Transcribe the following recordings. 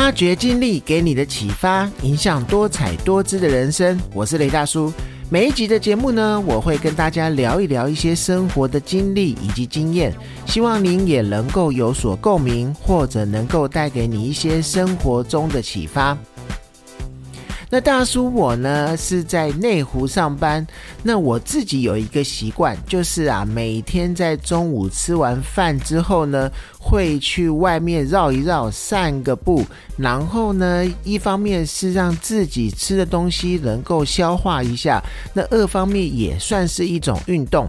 发掘经历给你的启发，影响多彩多姿的人生。我是雷大叔。每一集的节目呢，我会跟大家聊一聊一些生活的经历以及经验，希望您也能够有所共鸣，或者能够带给你一些生活中的启发。那大叔我呢是在内湖上班，那我自己有一个习惯，就是啊，每天在中午吃完饭之后呢，会去外面绕一绕，散个步，然后呢，一方面是让自己吃的东西能够消化一下，那二方面也算是一种运动。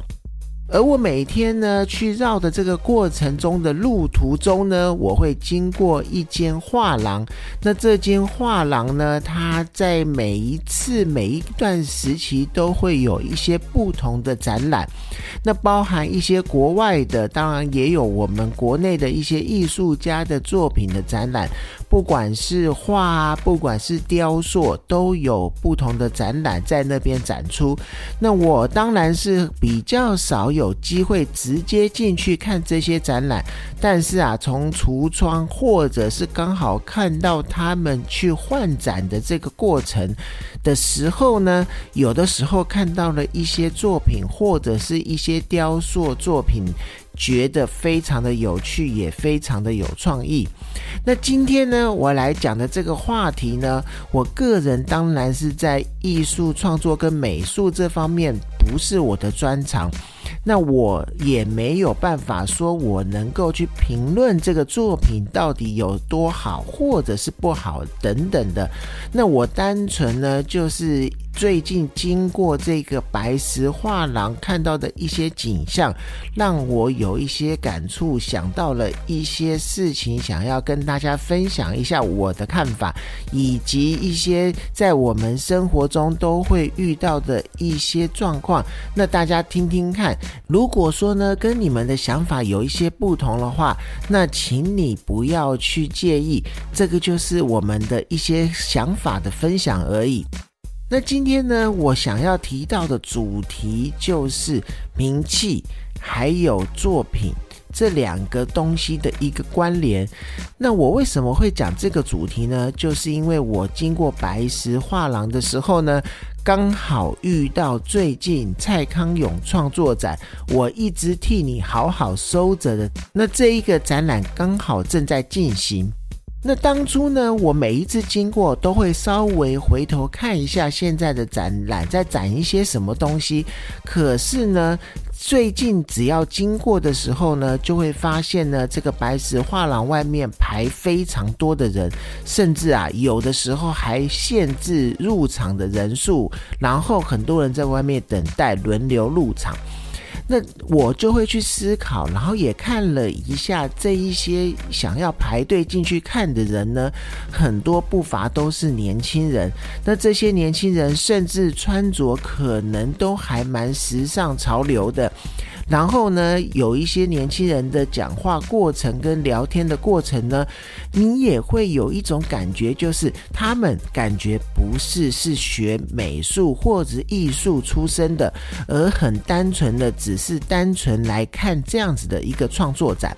而我每天呢去绕的这个过程中的路途中呢，我会经过一间画廊。那这间画廊呢，它在每一次每一段时期都会有一些不同的展览。那包含一些国外的，当然也有我们国内的一些艺术家的作品的展览。不管是画，啊不管是雕塑，都有不同的展览在那边展出。那我当然是比较少有机会直接进去看这些展览，但是啊，从橱窗或者是刚好看到他们去换展的这个过程的时候呢，有的时候看到了一些作品或者是一些雕塑作品。觉得非常的有趣，也非常的有创意。那今天呢，我来讲的这个话题呢，我个人当然是在艺术创作跟美术这方面不是我的专长。那我也没有办法说，我能够去评论这个作品到底有多好，或者是不好等等的。那我单纯呢，就是最近经过这个白石画廊看到的一些景象，让我有一些感触，想到了一些事情，想要跟大家分享一下我的看法，以及一些在我们生活中都会遇到的一些状况。那大家听听看。如果说呢，跟你们的想法有一些不同的话，那请你不要去介意，这个就是我们的一些想法的分享而已。那今天呢，我想要提到的主题就是名气还有作品这两个东西的一个关联。那我为什么会讲这个主题呢？就是因为我经过白石画廊的时候呢。刚好遇到最近蔡康永创作展，我一直替你好好收着的。那这一个展览刚好正在进行。那当初呢，我每一次经过都会稍微回头看一下现在的展览在展一些什么东西。可是呢。最近只要经过的时候呢，就会发现呢，这个白石画廊外面排非常多的人，甚至啊，有的时候还限制入场的人数，然后很多人在外面等待轮流入场。那我就会去思考，然后也看了一下这一些想要排队进去看的人呢，很多步伐都是年轻人。那这些年轻人甚至穿着可能都还蛮时尚潮流的。然后呢，有一些年轻人的讲话过程跟聊天的过程呢，你也会有一种感觉，就是他们感觉不是是学美术或者艺术出身的，而很单纯的只是单纯来看这样子的一个创作展。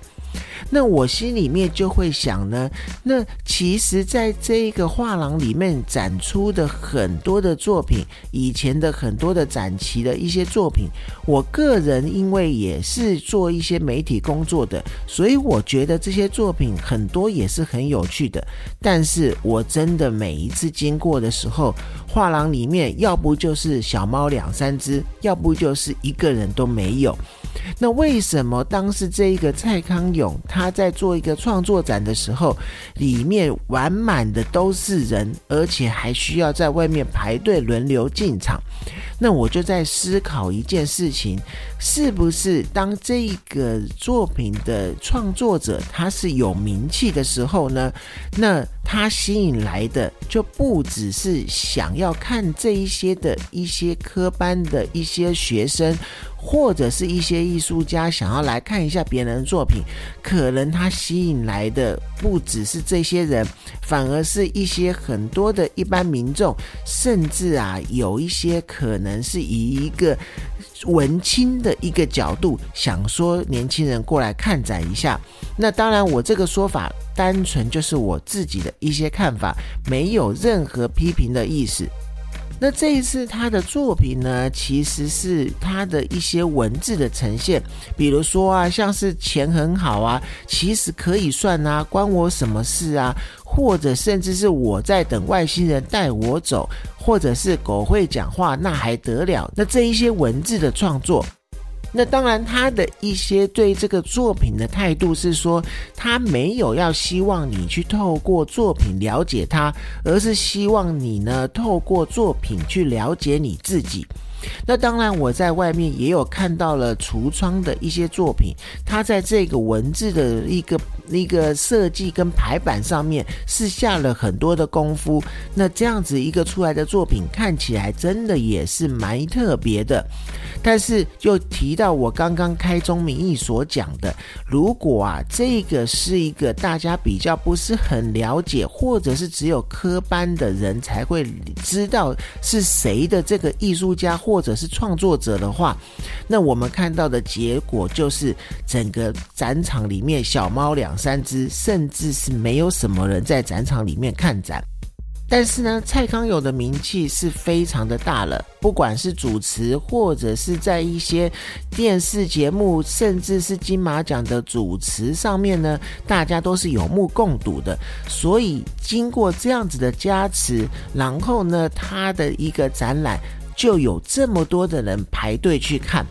那我心里面就会想呢，那其实，在这一个画廊里面展出的很多的作品，以前的很多的展期的一些作品，我个人因为也是做一些媒体工作的，所以我觉得这些作品很多也是很有趣的。但是我真的每一次经过的时候，画廊里面要不就是小猫两三只，要不就是一个人都没有。那为什么当时这一个蔡康永他在做一个创作展的时候，里面玩满的都是人，而且还需要在外面排队轮流进场？那我就在思考一件事情：是不是当这个作品的创作者他是有名气的时候呢？那他吸引来的就不只是想要看这一些的一些科班的一些学生。或者是一些艺术家想要来看一下别人的作品，可能他吸引来的不只是这些人，反而是一些很多的一般民众，甚至啊，有一些可能是以一个文青的一个角度，想说年轻人过来看展一下。那当然，我这个说法单纯就是我自己的一些看法，没有任何批评的意思。那这一次他的作品呢，其实是他的一些文字的呈现，比如说啊，像是钱很好啊，其实可以算啊，关我什么事啊？或者甚至是我在等外星人带我走，或者是狗会讲话，那还得了？那这一些文字的创作。那当然，他的一些对这个作品的态度是说，他没有要希望你去透过作品了解他，而是希望你呢透过作品去了解你自己。那当然，我在外面也有看到了橱窗的一些作品，他在这个文字的一个一个设计跟排版上面是下了很多的功夫。那这样子一个出来的作品，看起来真的也是蛮特别的。但是就提到我刚刚开宗明义所讲的，如果啊这个是一个大家比较不是很了解，或者是只有科班的人才会知道是谁的这个艺术家或或者是创作者的话，那我们看到的结果就是整个展场里面小猫两三只，甚至是没有什么人在展场里面看展。但是呢，蔡康永的名气是非常的大了，不管是主持或者是在一些电视节目，甚至是金马奖的主持上面呢，大家都是有目共睹的。所以经过这样子的加持，然后呢，他的一个展览。就有这么多的人排队去看。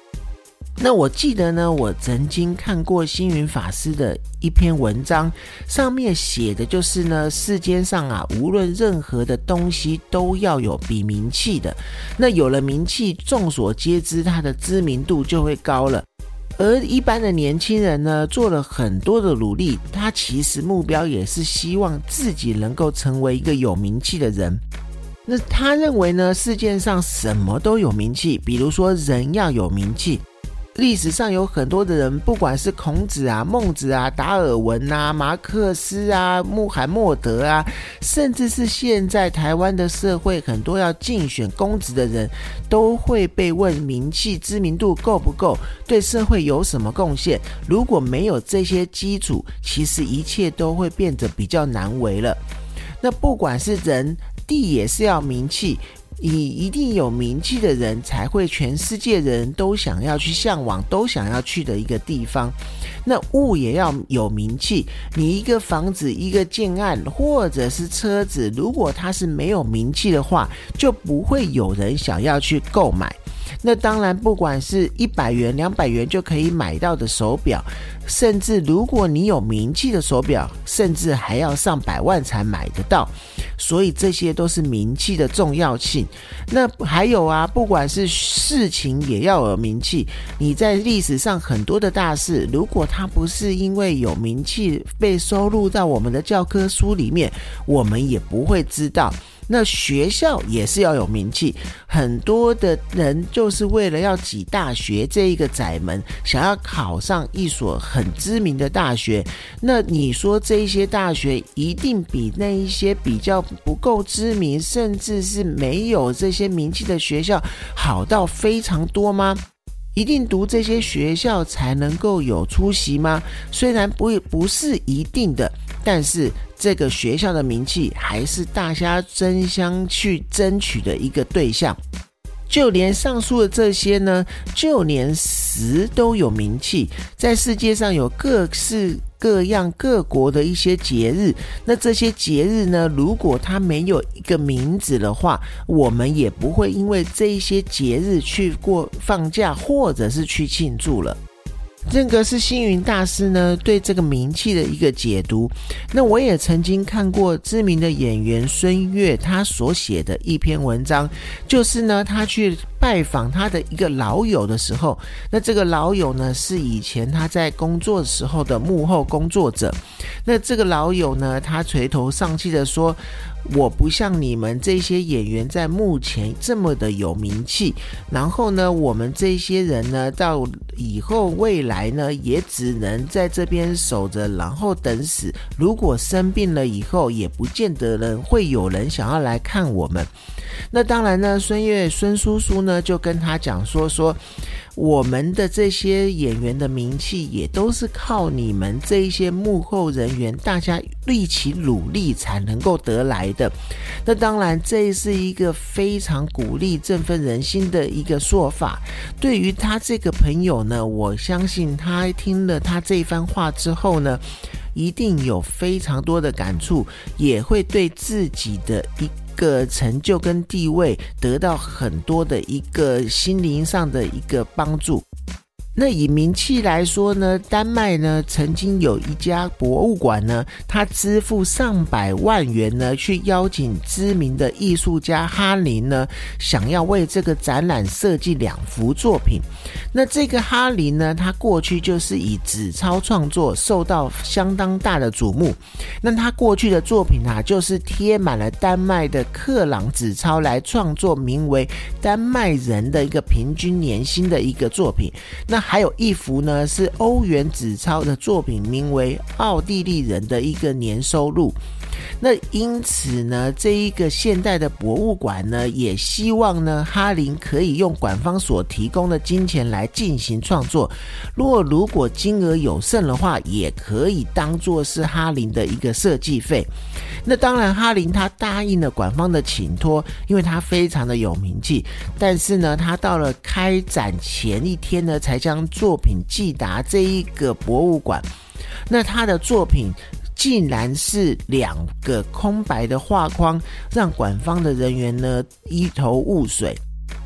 那我记得呢，我曾经看过星云法师的一篇文章，上面写的就是呢，世间上啊，无论任何的东西都要有比名气的。那有了名气，众所皆知，它的知名度就会高了。而一般的年轻人呢，做了很多的努力，他其实目标也是希望自己能够成为一个有名气的人。那他认为呢？世界上什么都有名气，比如说人要有名气。历史上有很多的人，不管是孔子啊、孟子啊、达尔文啊、马克思啊、穆罕默德啊，甚至是现在台湾的社会，很多要竞选公职的人，都会被问名气、知名度够不够，对社会有什么贡献。如果没有这些基础，其实一切都会变得比较难为了。那不管是人。地也是要名气，你一定有名气的人才会全世界人都想要去向往、都想要去的一个地方。那物也要有名气，你一个房子、一个建案或者是车子，如果它是没有名气的话，就不会有人想要去购买。那当然，不管是一百元、两百元就可以买到的手表，甚至如果你有名气的手表，甚至还要上百万才买得到。所以这些都是名气的重要性。那还有啊，不管是事情也要有名气。你在历史上很多的大事，如果它不是因为有名气被收录到我们的教科书里面，我们也不会知道。那学校也是要有名气，很多的人就是为了要挤大学这一个窄门，想要考上一所很知名的大学。那你说这一些大学一定比那一些比较不够知名，甚至是没有这些名气的学校好到非常多吗？一定读这些学校才能够有出息吗？虽然不不是一定的，但是这个学校的名气还是大家争相去争取的一个对象。就连上述的这些呢，就连十都有名气，在世界上有各式各样各国的一些节日。那这些节日呢，如果它没有一个名字的话，我们也不会因为这一些节日去过放假，或者是去庆祝了。这个是星云大师呢对这个名气的一个解读。那我也曾经看过知名的演员孙越他所写的一篇文章，就是呢他去拜访他的一个老友的时候，那这个老友呢是以前他在工作时候的幕后工作者。那这个老友呢，他垂头丧气的说。我不像你们这些演员在目前这么的有名气，然后呢，我们这些人呢，到以后未来来呢，也只能在这边守着，然后等死。如果生病了以后，也不见得人会有人想要来看我们。那当然呢，孙悦孙叔叔呢就跟他讲说说，我们的这些演员的名气也都是靠你们这一些幕后人员大家一起努力才能够得来的。那当然，这是一个非常鼓励、振奋人心的一个说法。对于他这个朋友呢，我相信他听了他这番话之后呢，一定有非常多的感触，也会对自己的一。个成就跟地位得到很多的一个心灵上的一个帮助。那以名气来说呢，丹麦呢曾经有一家博物馆呢，他支付上百万元呢，去邀请知名的艺术家哈林呢，想要为这个展览设计两幅作品。那这个哈林呢，他过去就是以纸钞创作受到相当大的瞩目。那他过去的作品啊，就是贴满了丹麦的克朗纸钞来创作，名为《丹麦人的一个平均年薪》的一个作品。那还有一幅呢，是欧元纸钞的作品，名为《奥地利人的一个年收入》。那因此呢，这一个现代的博物馆呢，也希望呢，哈林可以用馆方所提供的金钱来进行创作。若如果金额有剩的话，也可以当做是哈林的一个设计费。那当然，哈林他答应了馆方的请托，因为他非常的有名气。但是呢，他到了开展前一天呢，才将作品寄达这一个博物馆。那他的作品。竟然是两个空白的画框，让馆方的人员呢一头雾水。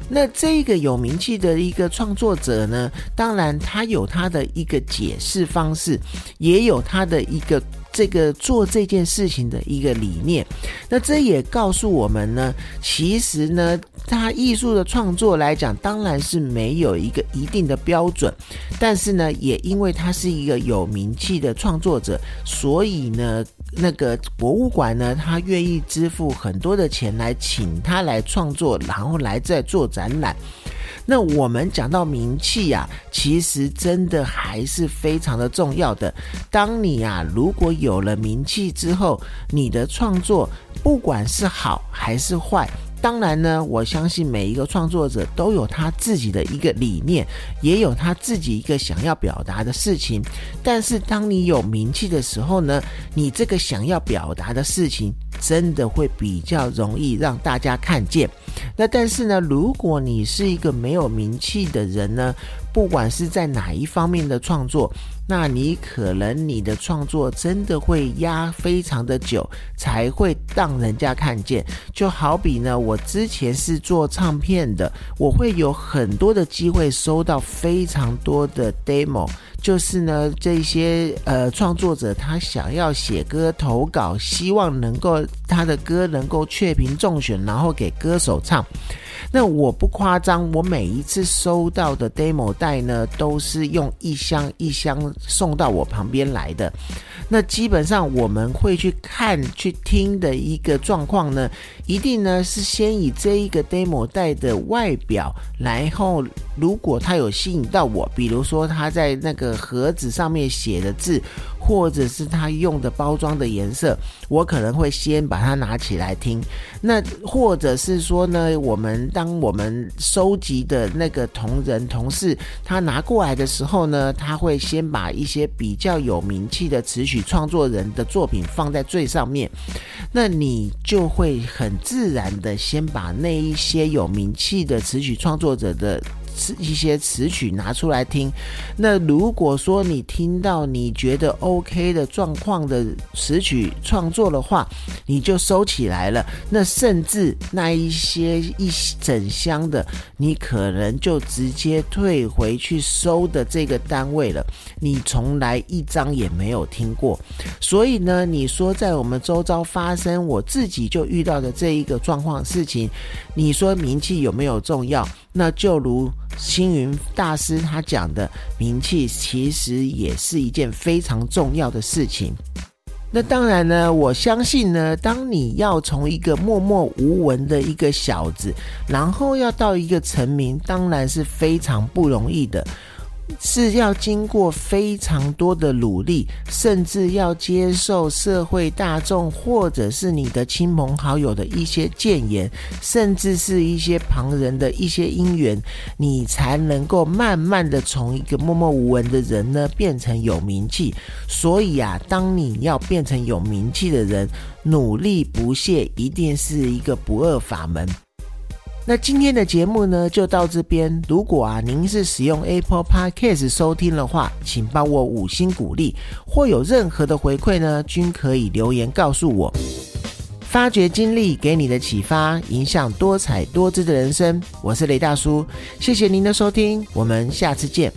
那这个有名气的一个创作者呢，当然他有他的一个解释方式，也有他的一个。这个做这件事情的一个理念，那这也告诉我们呢，其实呢，他艺术的创作来讲，当然是没有一个一定的标准，但是呢，也因为他是一个有名气的创作者，所以呢，那个博物馆呢，他愿意支付很多的钱来请他来创作，然后来再做展览。那我们讲到名气呀，其实真的还是非常的重要的。当你啊，如果有了名气之后，你的创作不管是好还是坏。当然呢，我相信每一个创作者都有他自己的一个理念，也有他自己一个想要表达的事情。但是当你有名气的时候呢，你这个想要表达的事情真的会比较容易让大家看见。那但是呢，如果你是一个没有名气的人呢，不管是在哪一方面的创作，那你可能你的创作真的会压非常的久，才会让人家看见。就好比呢，我之前是做唱片的，我会有很多的机会收到非常多的 demo。就是呢，这些呃创作者他想要写歌投稿，希望能够他的歌能够确评中选，然后给歌手唱。那我不夸张，我每一次收到的 demo 带呢，都是用一箱一箱送到我旁边来的。那基本上我们会去看、去听的一个状况呢，一定呢是先以这一个 demo 带的外表，然后如果它有吸引到我，比如说它在那个盒子上面写的字。或者是他用的包装的颜色，我可能会先把它拿起来听。那或者是说呢，我们当我们收集的那个同仁同事他拿过来的时候呢，他会先把一些比较有名气的词曲创作人的作品放在最上面。那你就会很自然的先把那一些有名气的词曲创作者的。一些词曲拿出来听，那如果说你听到你觉得 OK 的状况的词曲创作的话，你就收起来了。那甚至那一些一整箱的，你可能就直接退回去收的这个单位了。你从来一张也没有听过，所以呢，你说在我们周遭发生，我自己就遇到的这一个状况事情，你说名气有没有重要？那就如星云大师他讲的，名气其实也是一件非常重要的事情。那当然呢，我相信呢，当你要从一个默默无闻的一个小子，然后要到一个成名，当然是非常不容易的。是要经过非常多的努力，甚至要接受社会大众或者是你的亲朋好友的一些谏言，甚至是一些旁人的一些因缘，你才能够慢慢的从一个默默无闻的人呢，变成有名气。所以啊，当你要变成有名气的人，努力不懈，一定是一个不二法门。那今天的节目呢，就到这边。如果啊，您是使用 Apple Podcast 收听的话，请帮我五星鼓励，或有任何的回馈呢，均可以留言告诉我。发掘经历给你的启发，影响多彩多姿的人生。我是雷大叔，谢谢您的收听，我们下次见。